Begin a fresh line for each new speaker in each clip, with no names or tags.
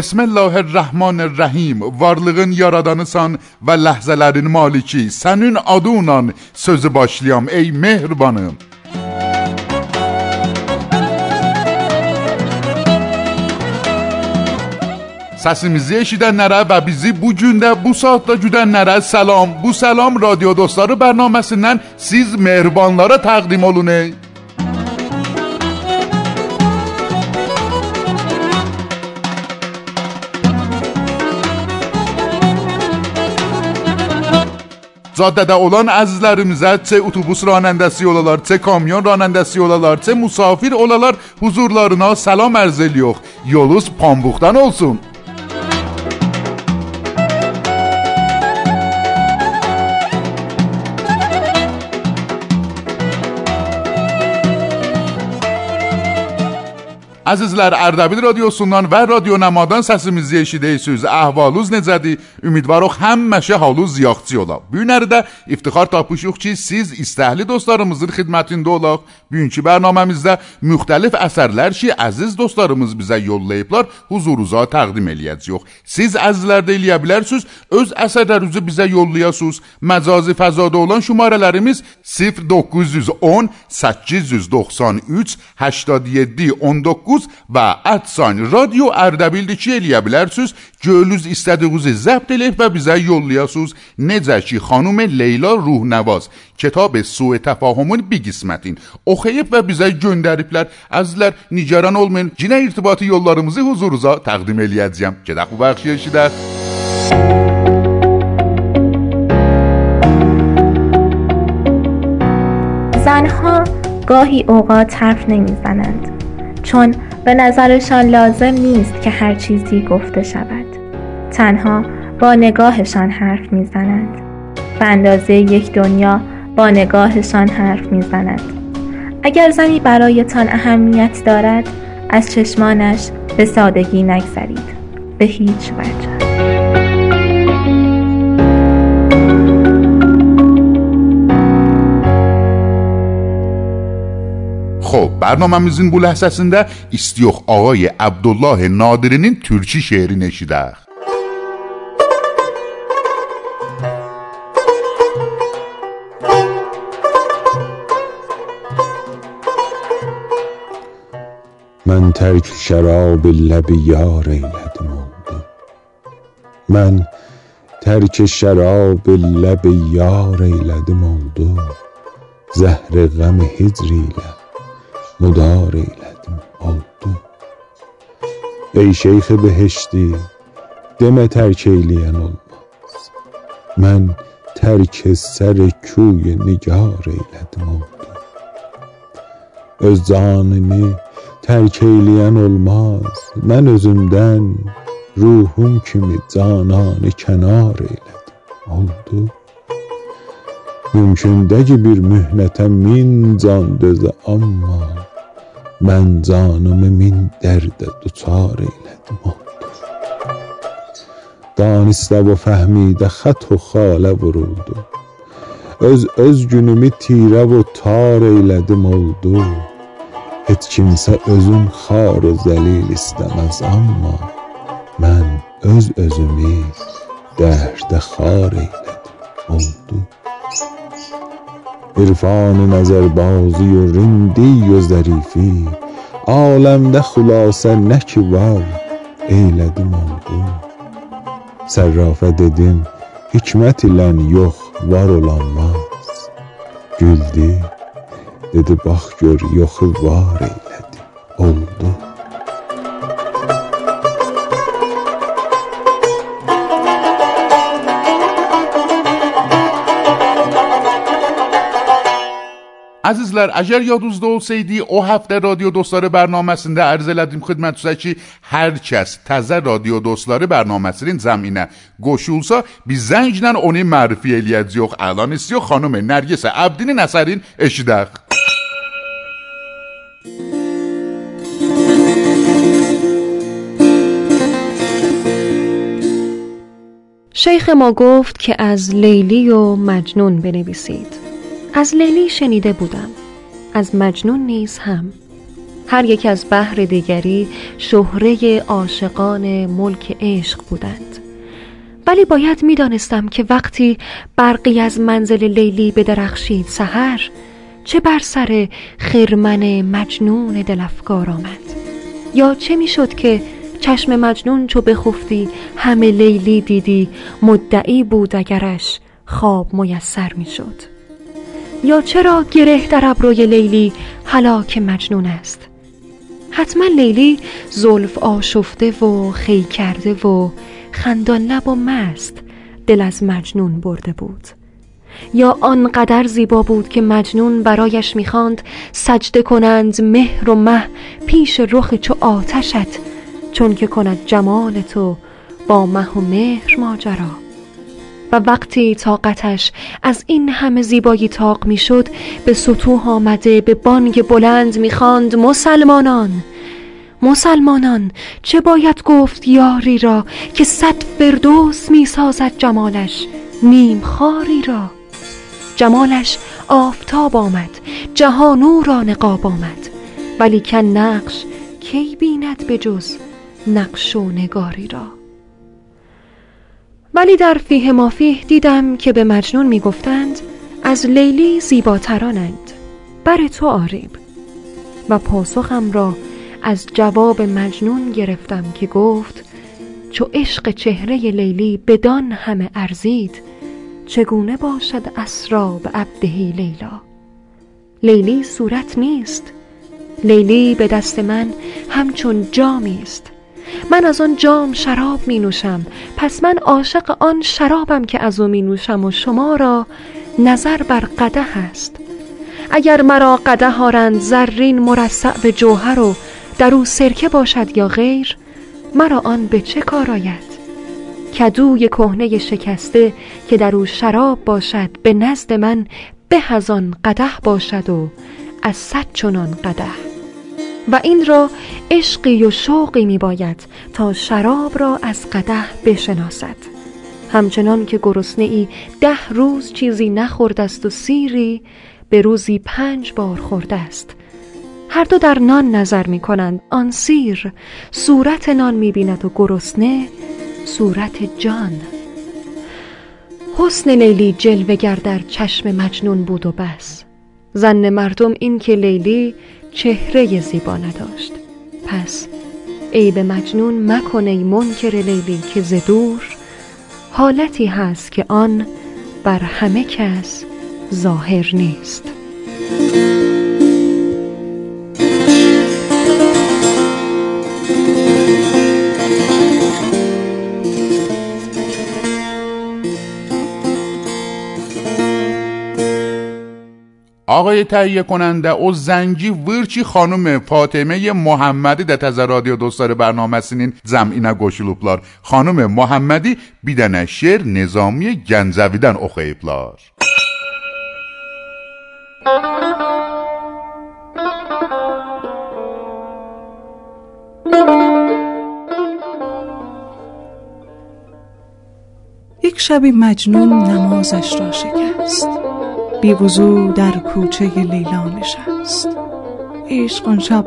Bismillahirrahmanirrahim. Varlığın yaradanısan və ləhzələrin maliki. Sənin adınla sözü başlayam ey mehribanım. Səsimizi eşidənlərə və bizi bu gündə, bu saatda güdənlərə salam. Bu salam radyo dostları bərnaməsindən siz mehribanlara təqdim olun. Caddədə olan əzizlərimizə çə otobus ranəndəsi olalar, çə kamyon ranəndəsi olalar, çə musafir olalar huzurlarına salam ərz ediyor. Yolunuz pambıqdan olsun. Əzizlər, Ərdəbil radiosundan və Radio Nəmadan səsimizi eşidirsiniz. Əhvalınız necədir? Ümidvarıq həmişə halınız yaxşı ola. Bu günlərdə iftixar tapmışıq ki, siz istəkli dostlarımızın xidmətində olaq. Bugünkü proqramımızda müxtəlif əsərlər ki, əziz dostlarımız bizə yollayıblar, huzurunuza təqdim eləyəcəyik. Siz əzizlər də eləyə bilərsiniz, öz əsərlərinizi bizə yollayasınız. Məcazi fəzada olan şumarələrimiz 0910 893 87 19 və ətsan radio Ərdəbildə ki eləyə bilərsiniz. Gönlünüz istədiyinizi zəbt edib və bizə yollayasınız. Necə ki xanım Leyla Ruhnəvaz kitab Suu Təfahumun bir qismətin oxuyub və bizə göndəriblər. Əzizlər, nigaran olmayın. Cinə irtibatı yollarımızı huzurunuza təqdim eləyəcəyəm. Gedək bu bəxşi eşidək.
زنها گاهی اوقات حرف نمی‌زنند چون به نظرشان لازم نیست که هر چیزی گفته شود. تنها با نگاهشان حرف می‌زنند. به اندازه یک دنیا با نگاهشان حرف می‌زنند. اگر زنی برایتان اهمیت دارد از چشمانش به سادگی نگذرید. به هیچ وجه.
خب برنامه میزین بو لحظه سنده استیوخ آقای عبدالله نادرینین ترچی شعری نشیده.
من ترک شراب لب یار ایلد موندم من ترک شراب لب یار ایلد موندم زهر غم هجریلد mudar eyledim oldu Ey şeyh behişti deme terk eyleyen olmaz Mən tərk sər küy nigar eylədim oldu Öz canını tərk eyləyən olmaz Mən özümdən ruhum kimi cananı kənar eylədim oldu Mümkündə ki bir mühnətə min can dözə amma من زانم من درد دو تار ایلد دانسته و فهمیده خط و خاله و رودو از از جنمی تیره و تار ایلد مودو هت کمسه ازم خار و زلیل استمز اما من از ازمی درد خار ایلد مودو عرفان نظربازی و rindi و ظریفی aləmdə xülasə nə ki var eylədim oldu Sərrafə dedim hikmət ilə yox var olanmaz Güldü dedi bax gör yoxu var eylədim oldu
Əzizlər, əgər yadınızda olsaydı, o həftə Radio Dostları bərnaməsində ərz elədim xidmətinizə ki, hər kəs təzə Radio Dostları bərnaməsinin zəminə qoşulsa, biz zənglə onu mərifə eləyəcəyik. Əlan istiyor xanım Nərgisə Əbdinin əsərin eşidək.
شیخ ما گفت که از لیلی و مجنون بنویسید از لیلی شنیده بودم. از مجنون نیز هم. هر یک از بحر دیگری شهره عاشقان ملک عشق بودند. ولی باید می‌دانستم که وقتی برقی از منزل لیلی بدرخشید سحر چه بر سر خرمن مجنون دلفکار آمد؟ یا چه می‌شد که چشم مجنون چو بخفتی همه لیلی دیدی مدعی بود اگرش خواب میسر می‌شد؟ یا چرا گره در ابروی لیلی هلاک مجنون است؟ حتما لیلی زلف آشفته و خی کرده و خندان لب و مست دل از مجنون برده بود. یا آنقدر زیبا بود که مجنون برایش می‌خواند سجده کنند مهر و مه پیش رخ چو آتشت چون که کند جمال تو با مه و مهر ماجرا. و وقتی طاقتش از این همه زیبایی تاق می‌شد به سطوح آمده به بانگ بلند می‌خواند مسلمانان مسلمانان چه باید گفت یاری را که صد فردوس می‌سازد جمالش نیم خاری را؟ جمالش آفتاب آمد جهانو را نقاب آمد ولی کن نقش کی بیند به جز نقش و نگاری را؟ ولی در فیه مافیه دیدم که به مجنون می‌گفتند از لیلی زیباترانند. بر تو آریب. و پاسخم را از جواب مجنون گرفتم که گفت چو عشق چهره لیلی بدان همه ارزید چگونه باشد اسرا به عبدهی لیلا؟ لیلی صورت نیست. لیلی به دست من همچون جامی است. من از آن جام شراب می نوشم. پس من عاشق آن شرابم که از او می نوشم و شما را نظر بر قده است. اگر مرا قده آرند زرین مرصع به جوهر و در او سرکه باشد یا غیر مرا آن به چه کار آید؟ کدوی کهنه شکسته که در او شراب باشد به نزد من به از آن قده باشد و از صد چنان قده و این را عشقی و شوقی می باید تا شراب را از قده بشناسد. همچنان که گرسنه ای ده روز چیزی نخورده است و سیری به روزی پنج بار خورده است هر دو در نان نظر می کنند آن سیر صورت نان می بیند و گرسنه صورت جان. حسن لیلی جلوه در چشم مجنون بود و بس. زن مردم این که لیلی چهره زیبا نداشت. پس ای به مجنون مکن ای منکر لیلی که زدور حالتی هست که آن بر همه کس ظاهر نیست.
آقای تهیه کننده او زنجی ورچی خانم فاطمه محمدی در تزر رادیو دوستار برنامه سینین زمین گوشلوپلار خانم محمدی بیدن شعر نظامی گنزویدن او خیبلار
یک شبی مجنون نمازش را شکست. بی در کوچه لیلا نشست. عشق آن شب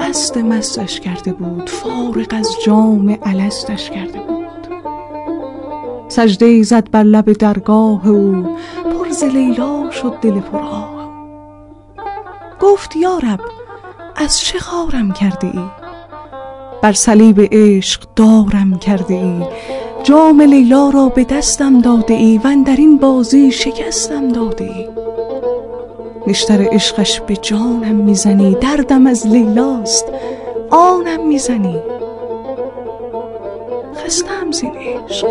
مست مستش کرده بود فارغ از جام الستش کرده بود. سجده زد بر لب درگاه او پر ز لیلا شد دل پرآه گفت یارب از چه خارم کرده ای؟ بر صلیب عشق دارم کرده ای. جام لیلا را به دستم داده ای و در این بازی شکستم داده ای. نشتر عشقش به جانم می‌زنی دردم از لیلاست آنم می‌زنی. خستم زین عشق.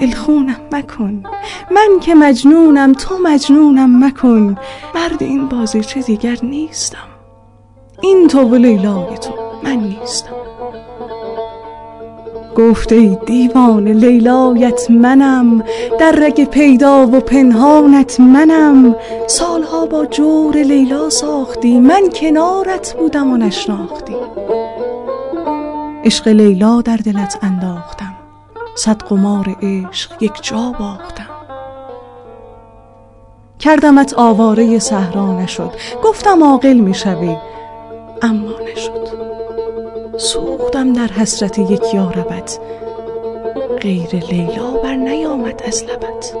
دلخونم مکن. من که مجنونم تو مجنونم مکن. مرد این چه دیگر نیستم. این تو و لیلای تو من نیستم. گفته ای دیوان لیلایت منم در رگ پیدا و پنهانت منم. سالها با جور لیلا ساختی من کنارت بودم و نشناختی. عشق لیلا در دلت انداختم صد قمار عشق یک جا باختم. کردمت آواره صحرا نشد گفتم عاقل می‌شوی اما نشد. سوختم در حسرت یک یاربت غیر لیلا بر نیامد از لبت.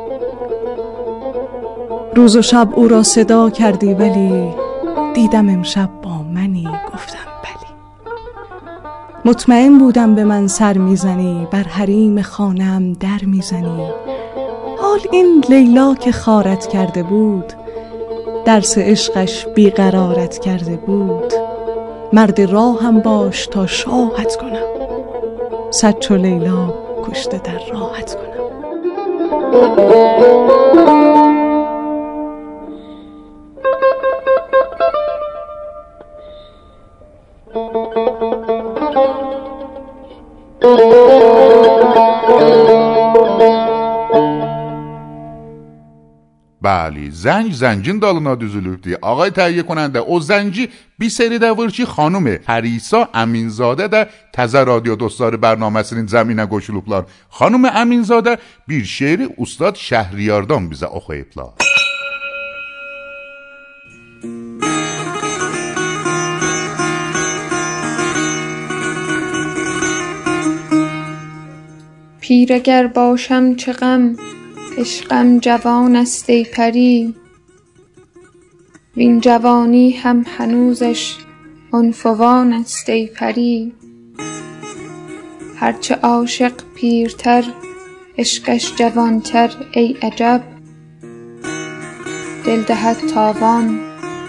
روز و شب او را صدا کردی ولی دیدم امشب با منی گفتم بلی. مطمئن بودم به من سر می‌زنی بر حریم خانم در می‌زنی. حال این لیلا که خارت کرده بود درس عشقش بیقرارت کرده بود. مرد راهم باش تا شاهت کنم. صد چو لیلا کشته در راحت کنم.
بلی زنج زنجین دالنا دوزلوب دی. آقای تهیه کننده او زنجی بی سری در خانوم خانومه. پریسا امینزاده در تزه رادیو دستار برنامه سرین زمینه گوشلوب لار خانوم امینزاده بیر شعری استاد شهریاردان بیزه.
اخوی پلا پیرگر باشم چه غم؟ عشقم جوان است ای پری وین جوانی هم هنوزش عنفوان است ای پری هرچه عاشق پیرتر عشقش جوانتر ای عجب. دل دهد تاوان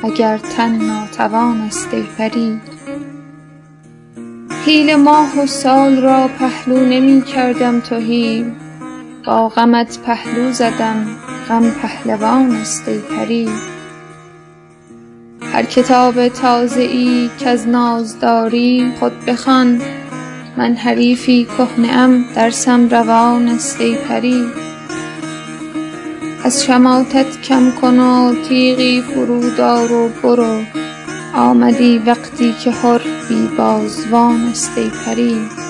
اگر تن ناتوان است ای پری حیله ماه و سال را پهلو نمی کردم تهی با غمت پهلو زدم غم پهلوان است ای پری. هر کتاب تازه ای کز ناز داری خود بخوان من حریفی کهنه ام درسم روان است ای پری. از شماتت کم کن و تیغی فرود آر و برو آمدی وقتی که حر بی بازوان است ای پری.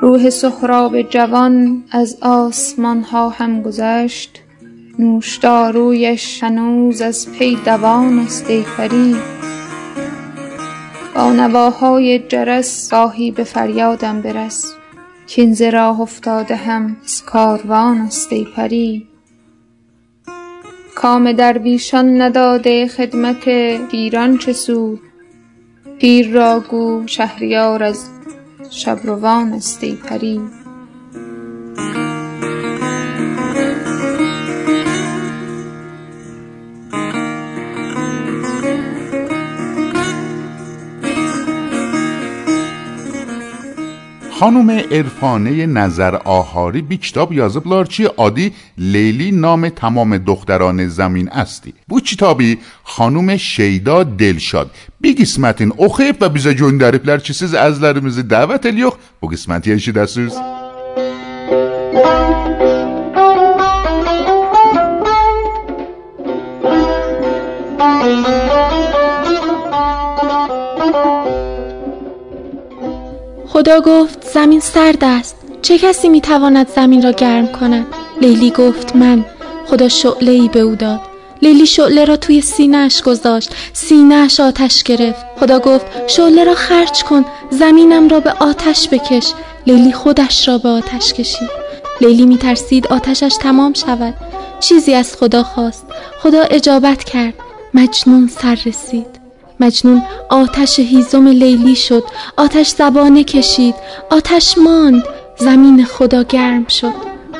روح سهراب جوان از آسمان ها هم گذشت. نوشدارویش هنوز از پی دوان است ای با نواهای جرس گاهی به فریادم برس. کاین ز راه افتاده هم از کاروان است ای پری کام درویشان نداده خدمت پیران چه سود؟ پیر را گو شهریار از شبروان است ای پری
خانم عرفانه نظر آهاری بیکتاب یازب لارچی عادی لیلی نام تمام دختران زمین استی. بو چیتابی خانم شیدا دلشاد. بی قسمت این اخیب و بیزا جون داریب لارچی سیز؟ از لرمزی دعوت الیخ.
بو قسمتی اشی موسیقی خدا گفت زمین سرد است. چه کسی می‌تواند زمین را گرم کند؟ لیلی گفت من. خدا شعله ای به او داد. لیلی شعله را توی سینهش گذاشت. سینهش آتش گرفت. خدا گفت شعله را خرج کن. زمینم را به آتش بکش. لیلی خودش را به آتش کشید. لیلی میترسید آتشش تمام شود. چیزی از خدا خواست. خدا اجابت کرد. مجنون سر رسید. مجنون آتش هیزم لیلی شد آتش زبانه کشید آتش ماند زمین خدا گرم شد.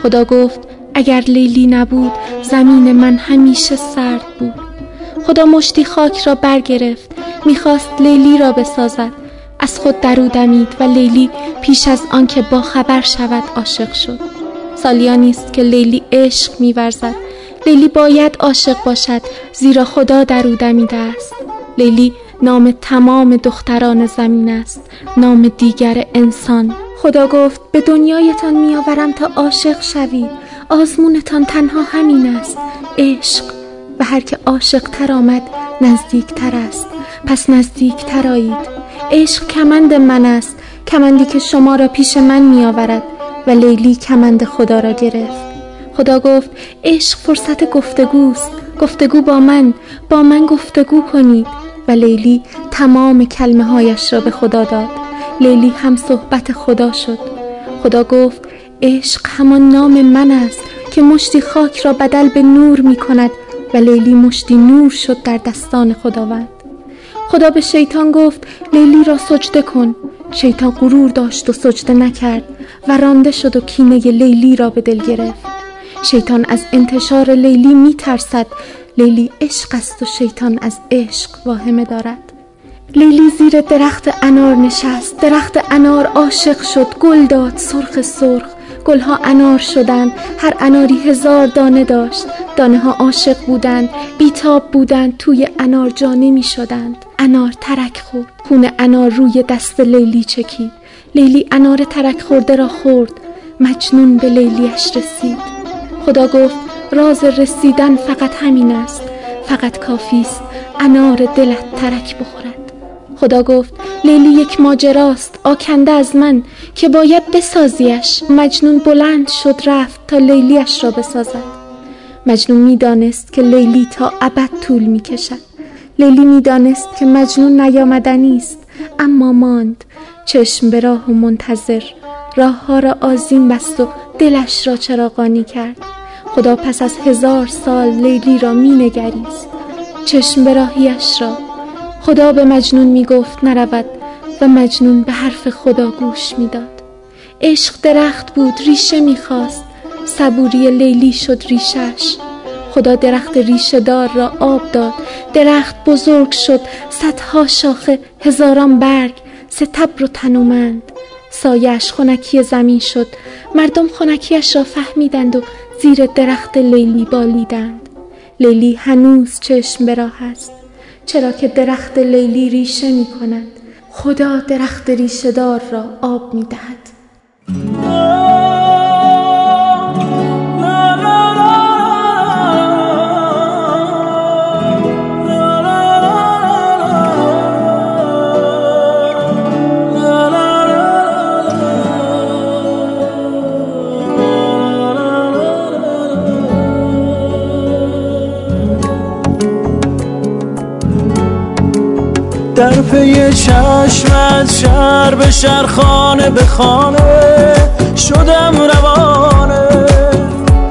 خدا گفت اگر لیلی نبود زمین من همیشه سرد بود. خدا مشتی خاک را برگرفت می‌خواست لیلی را بسازد. از خود درو دمید و لیلی پیش از آنکه با خبر شود عاشق شد. سالیانی است که لیلی عشق میورزد. لیلی باید عاشق باشد زیرا خدا در او دمیده است. لیلی نام تمام دختران زمین است نام دیگر انسان. خدا گفت به دنیایتان میآورم تا عاشق شوید آزمونتان تنها همین است عشق. و هر که عاشق تر آمد نزدیک تر است. پس نزدیک تر آیید. عشق کمند من است کمندی که شما را پیش من می آورد و لیلی کمند خدا را گرفت. خدا گفت عشق فرصت گفتگوست. گفتگو با من با من گفتگو کنید. لیلی تمام کلمه هایش را به خدا داد. لیلی هم صحبت خدا شد. خدا گفت عشق همان نام من است که مشتی خاک را بدل به نور می کند و لیلی مشتی نور شد در دستان خداوند. خدا به شیطان گفت لیلی را سجده کن. شیطان غرور داشت و سجده نکرد و رانده شد و کینه لیلی را به دل گرفت. شیطان از انتشار لیلی می ترسد لیلی عشق است و شیطان از عشق واهمه دارد. لیلی زیر درخت انار نشست. درخت انار عاشق شد. گل داد سرخ سرخ. گلها انار شدند. هر اناری هزار دانه داشت. دانه ها عاشق بودند. بیتاب بودند. توی انار جانه می شدند. انار ترک خورد. خون انار روی دست لیلی چکید. لیلی انار ترک خورده را خورد. مجنون به لیلیش رسید. خدا گفت راز رسیدن فقط همین است. فقط کافی است انار دلت ترک بخورد. خدا گفت لیلی یک ماجراست آکنده از من که باید بسازیش. مجنون بلند شد رفت تا لیلیش را بسازد. مجنون می‌دانست که لیلی تا ابد طول می‌کشد. لیلی می‌دانست که مجنون نیامدنی است اما ماند. چشم به راه و منتظر. راه ها را آزین بست و دلش را چراغانی کرد. خدا پس از هزار سال لیلی را می نگریست چشم به را. خدا به مجنون می گفت نرود و مجنون به حرف خدا گوش می‌داد. عشق درخت بود ریشه می‌خواست. صبوری لیلی شد ریشش خدا درخت ریشه دار را آب داد. درخت بزرگ شد. صدها شاخه هزاران برگ ستبر و تنومند. سایش خونکی زمین شد. مردم خونکیش را فهمیدند و زیر درخت لیلی بالیدند. لیلی هنوز چشم به راه است. چرا که درخت لیلی ریشه می کند. خدا درخت ریشه دار را آب می دهد.
در پی چشمت شهر به شهر خانه به خانه شدم روانه.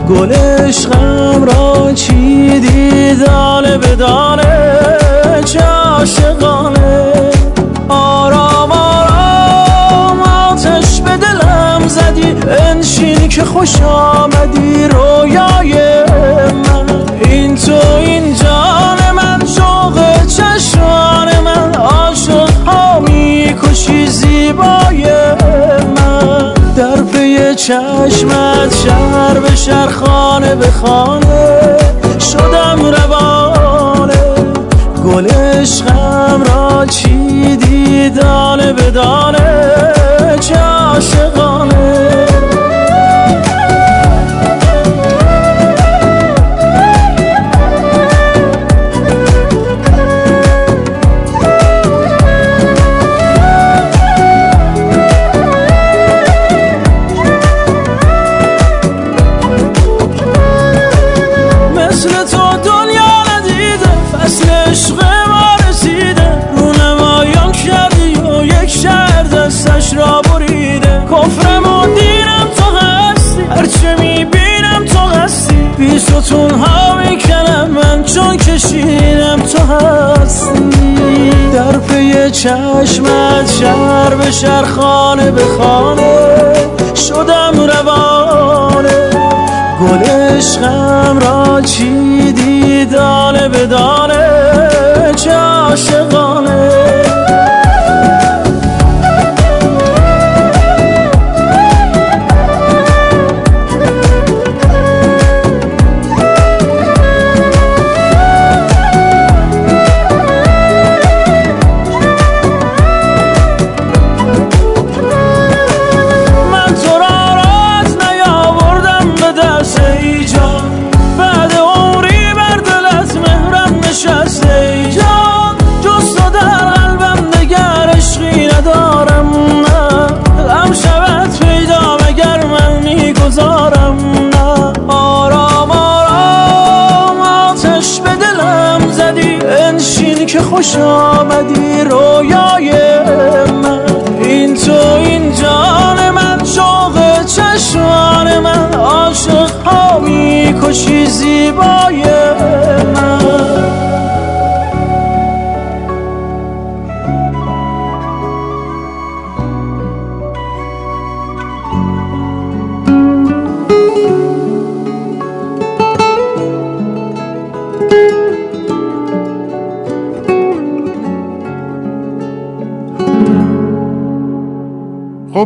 گل عشقم را چیدی دانه به دانه. چه عاشقانه. آرام آرام آتش به دلم زدی. انشین که خوش آمدی رویای من. این تو این زیبای من. در پی چشمت شهر به شهر خانه به خانه شدم روانه گل عشقم را چیدی دانه به دانه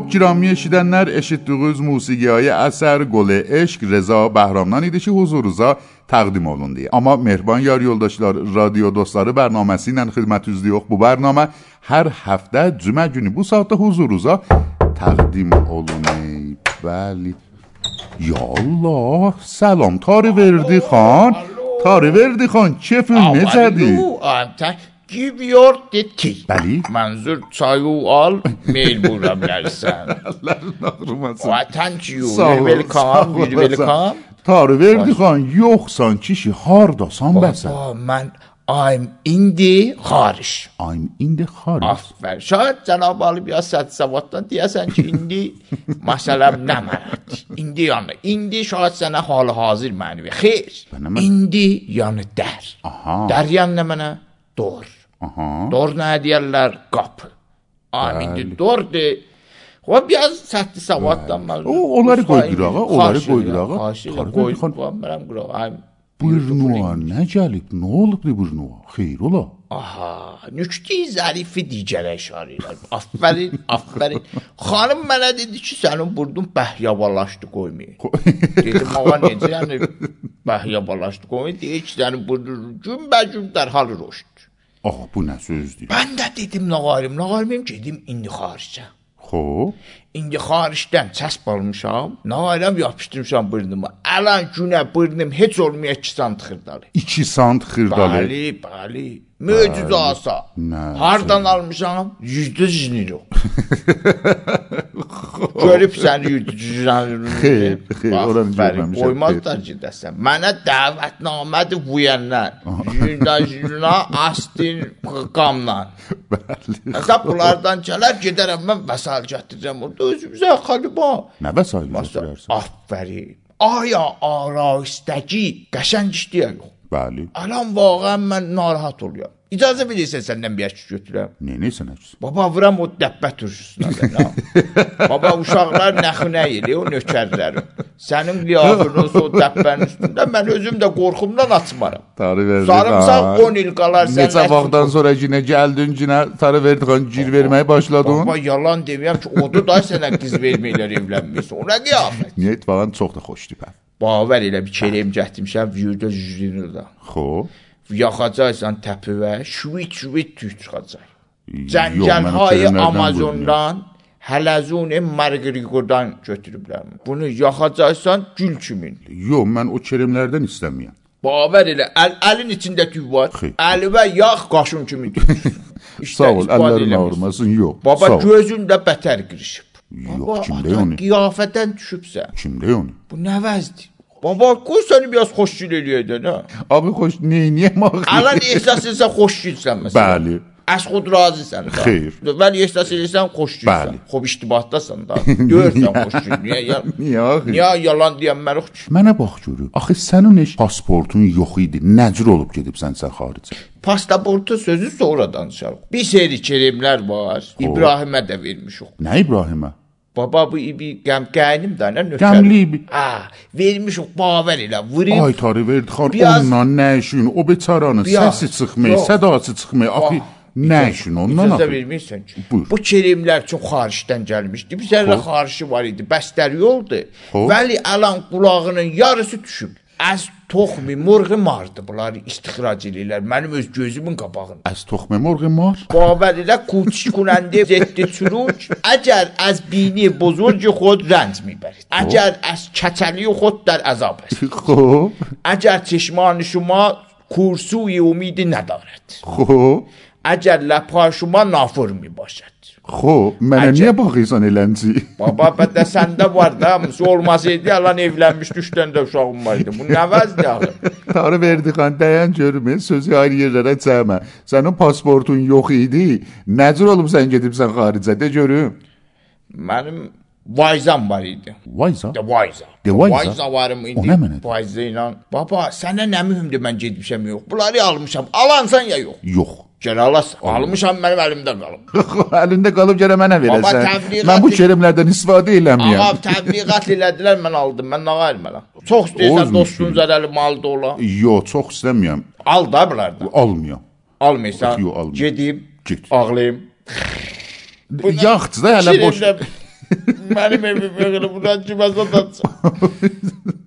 گرامی شیدنلر اشیدیغوز موسیقی های اثر گل عشق رضا بهرامنان ایدیشی حضور روزا تقدیم اولوندی اما مهربان یار یولداشلار رادیو دوستلار برنامه سینن خدمت یوزدی یوخ بو برنامه هر هفته جمعه جونی بو ساعت حضور روزا تقدیم اولوندی بلی یا الله. سلام. تاری وردی خان. تاری وردی خان. چه
فیلم نزدی؟
Giviyor ki.
Bəli.
Manzur çayı al, mecburam gəlsən.
Allah'ın ağrımasın.
Vatan çiyu,
Sağ ol,
welcome,
sağ ol,
welcome.
Tarı verdi xan, yoxsan kişi hardasan bəsən?
Baba, mən I'm in the xariş.
I'm in the xariş.
Aferin. Şayet Cenab-ı Ali biraz səhət savaddan deyəsən ki, indi məsələm nə mənədir? İndi yəni, indi şayət sənə hal hazır mənvi. Xeyr.
Bənə mən-
İndi yəni dər.
Aha.
Dər yəni nə mənə? Dor.
Aha.
Dor nə deyərlər? Qapı. Am indi dordur. Və biraz səhət savaddan mən.
O, onları qoydur ağa, onları
qoy.
xan.
Mənəm qıraq. I'm
Buyurnuğa nə gəlib? Nə olubdu buyurnuğa? Xeyr ola.
Aha, nükte zərifi digərə işarə edir. Afərin, afərin. Xanım mənə dedi ki, sənin burnun bəhyabalaşdı qoymayın. Dedim, ağa necə yəni bəhyabalaşdı qoymayın? Deyir ki, sənin burnun günbə-gün dərhal roşdur.
Ah, bu nə sözdür?
Mən də dedim, nağarim, nağarimim gedim indi xaricə.
Xoş.
İndi xaricdən çəsb almışam, nağarim yapışdırmışam burnuma. Əlan günə burnum heç olmaya 2 sant xırdalı.
2 sant xırdalı.
Bəli, bəli. Möcüzə asa. Hardan almışam? Yüzdə yüz o. Görüb sən yüzdə
Xeyr, xeyr, oranı görməmişəm,
Qoymazlar gedəsən. Mənə dəvətnamədir vuyənlər. Yüzdə yüzünə astin qamla.
Bəli.
Hesab bunlardan gələr, gedərəm mən vəsal gətirirəm. Orada özümüzə xaliba.
Nə vəsait
Məsələn,
götürərsən?
Afərin. Aya arayışdəki qəşəng ya yox.
Bəli.
Alan vaqəən mən narahat oluyorum. İcazə verirsən səndən bir əşki götürəm.
Neynəysən əksin?
Baba vuram o dəbbə turşusuna. Baba uşaqlar nəxunə yedi o nökərlərim. Sənin liyafınız o dəbbənin üstündə mən özüm də qorxumdan açmaram.
Tarı verdi.
Sarımsaq 10 il qalar sən.
Neçə vaxtdan sonra yenə gəldin, yenə tarı verdi xan gir verməyə başladın.
Baba yalan deməyəm ki, odu da sənə qız verməklər evlənmirsən. Ona qiyafət.
Niyə falan çox da xoşdur bə.
Bavər elə bir kerem gətirmişəm, vücuda yüzünü da.
Xoş.
Yaxacaqsan təpivə, şüvit şüvit tüy çıxacaq. Cəngəlhay Amazondan, hələzun Margrigodan götürüblər. Bunu yaxacaqsan gül kimin.
Yox, mən o kerimlərdən istəmirəm.
Bavər elə əl, əlin içində tüy var. Əli və yağ qaşın kimi.
Sağ ol, əllərin ağrımasın. Yox.
Baba
sağ ol.
gözündə bətər qırışıb.
Yox, kimdə
ata
onu?
qiyafətdən düşübsən.
Kimdə onu?
Bu nə vəzdir? Baba qoy səni biraz xoşgül eləyədən ha.
Abi xoş, neyniyəm axı?
Alan ehsas etsən xoşgülsən məsələn.
Bəli.
Az xud razısan da.
Xeyr.
Vəli ehsas edirsən xoşgülsən. Xoş iştibatdasan da. Görürsən xoşgül. Niyə ya
Niyə axı?
Niyə yalan deyənmərə xoş?
Mənə bax görüm. Axı sənin heç pasportun yox idi. Nəcür olub gedibsən sən xaricə?
Pastaportu sözü sonra danışarıq. Bir seri kerimlər var. İbrahimə də vermişik.
Nə İbrahimə?
Baba bu bir qəmkənim də nə nökər.
Qəmli bir-
Ha, vermişik bavər elə. Vurub
Ay tarı verdi xan.
Biraz-
Ondan nə işin? O beçaranın səsi çıxmır, sədası çıxmır. Axı Nə üçün ondan axı?
vermirsən ki.
Buyur.
Bu kerimlər çox xaricdən gəlmişdi. Bir zərrə xarici var idi. Bəstəri
oldu.
Vəli Əlan qulağının yarısı düşüb. Əz toxmi morği mardı. Bunları istixrac eləyirlər. Mənim öz gözümün qabağında.
Əz toxmi morği mar?
Bavər ilə kuçiş kunəndə zeddi çürük. Əgər əz bini bozurcu xod rənc mibərid. Əgər əz keçəli xod dər əzab est.
Xob.
Əgər çişmanı şuma kursuy umidi nədarət.
Xob.
اگر لپای شما نافر می باشد
خب mənə
Əcəb.
niyə baxırsan elənci?
Baba bə də səndə var da, hamısı olmasaydı yalan evlənmiş 3 dənə də uşağım var idi. Bu nə vəzdir axı?
Tarı verdi xan dayan görüm, sözü ayrı yerlərə cəmə. Sənin pasportun yox idi. Nəcür olub sən gedibsən xaricə də görüm.
Mənim vayzam var idi.
Vayza.
De vayza.
De vayza?
Vayza varım idi.
O nə mənədir?
Vayza ilə. Baba, sənə nə mühümdür mən getmişəm yox. Bunları almışam. Alansan ya yox.
Yox.
Gəl alasan. Almışam mənim əlimdə qalıb.
Əlində qalıb gərə mənə verəsən.
təbliğat-
Mən bu kelimlərdən istifadə
Ağa
eləmirəm.
təbliğat elədilər, mən aldım. Mən nə vermələm? Çox istəyirsən dostun zərəli malda ola.
Yox, çox istəmirəm.
Al da bunlardan.
Almıyorum.
Almırsan.
Yox, almıyorum.
Gedim,
Get.
ağlayım.
Yaxçı da hələ boş.
Buradan kimə satacaq?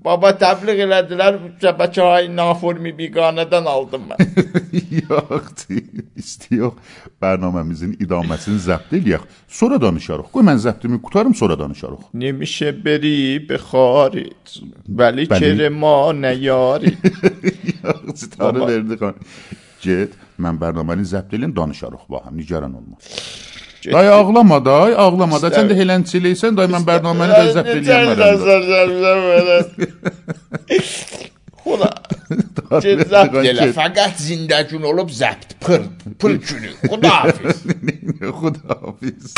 Baba təbliğ elədilər, şəbəkə ayı naformi biqanədən aldım mən.
Yox, istiyor. Bərnaməmizin idaməsini zəbt eləyək. Sonra danışarıq. Qoy mən zəbtimi qutarım, sonra danışarıq.
نمیشه بری به خارج ولی
بله.
کرما نیاری
Yox, sitarı verdi xan. Get, mən bərnaməni zəbt eləyim, danışarıq baxın, nigaran olma. Day ağlama day, ağlama da. Sən də
İstəmirəm.
helənçiliysən, day mən bərnaməni də zəbt eləyəm.
Xula zəbt elə Fəqət zindəgün olub zəbt Pır, pır günü Xudahafiz
خدا حافظ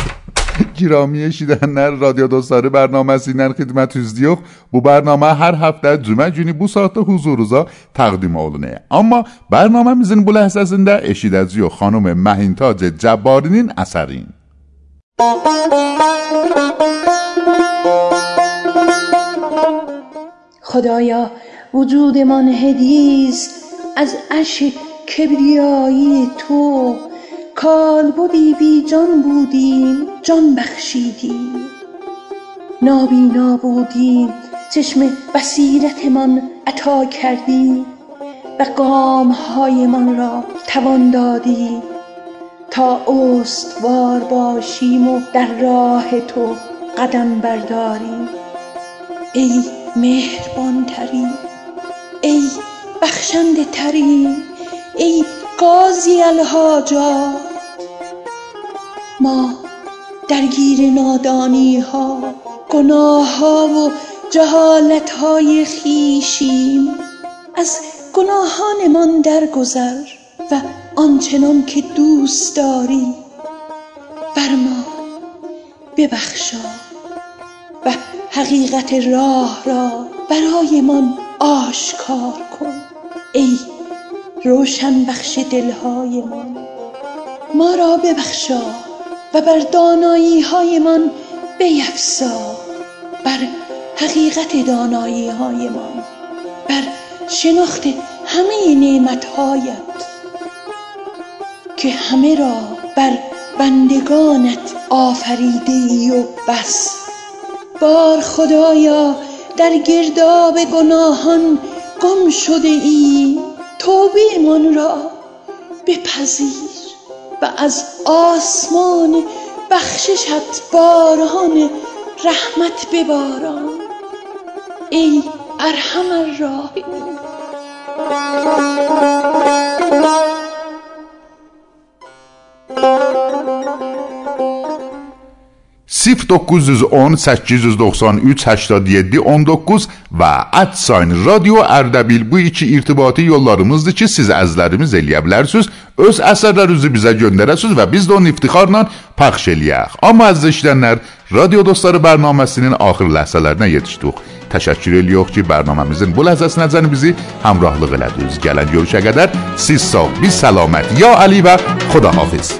گرامی شیدن نر رادیو دوستاره برنامه سینن خدمت از دیوخ بو برنامه هر هفته جمعه جونی بو ساعت حضور روزا تقدیم آلونه. اما برنامه میزن بو لحظه زنده اشید از خانم مهینتاج جبارینین اثرین.
خدایا وجودمان هدیز از عشق کبریایی تو. کال بودی بی جان بودیم جان بخشیدیم نابینا بودیم چشم بصیرتمان عطا کردی. و قامهایمان را توان دادی. تا استوار باشیم و در راه تو قدم برداریم ای مهربان ترین ای بخشنده ترین ای قاضی الحاجات. ما درگیر نادانی ها گناه ها و جهالت های خیشیم از گناهانمان درگذر و آنچنان که دوست داری بر ما ببخشا و حقیقت راه را برایمان آشکار کن. ای روشن بخش دلهایمان ما را ببخشا. و بر دانایی هایمان بیفزا بر حقیقت دانایی هایمان بر شناخت همه نعمت که همه را بر بندگانت آفریده ای و بس. بار خدایا در گرداب گناهان گم شده ای توبه من را بپذیر. و از آسمان بخششت باران رحمت بباران. ای ارحم الراحمین.
0910 893 87 19 və @sign radio Ərdəbil bu iki irtibati yollarımızdır ki, siz əzlərimiz eləyə bilərsiniz, öz əsərlərinizi bizə göndərəsiniz və biz də onu iftixarla pəxş eləyək. Amma əziz işlənlər, Radio Dostları bərnaməsinin axır ləhzələrinə yetişdik. Təşəkkür edirik ki, bərnaməmizin bu ləhzəsinəcən bizi həmrahlıq elədiniz. Gələn görüşə qədər siz sağ, biz səlamət. Ya Ali və Xudahafiz.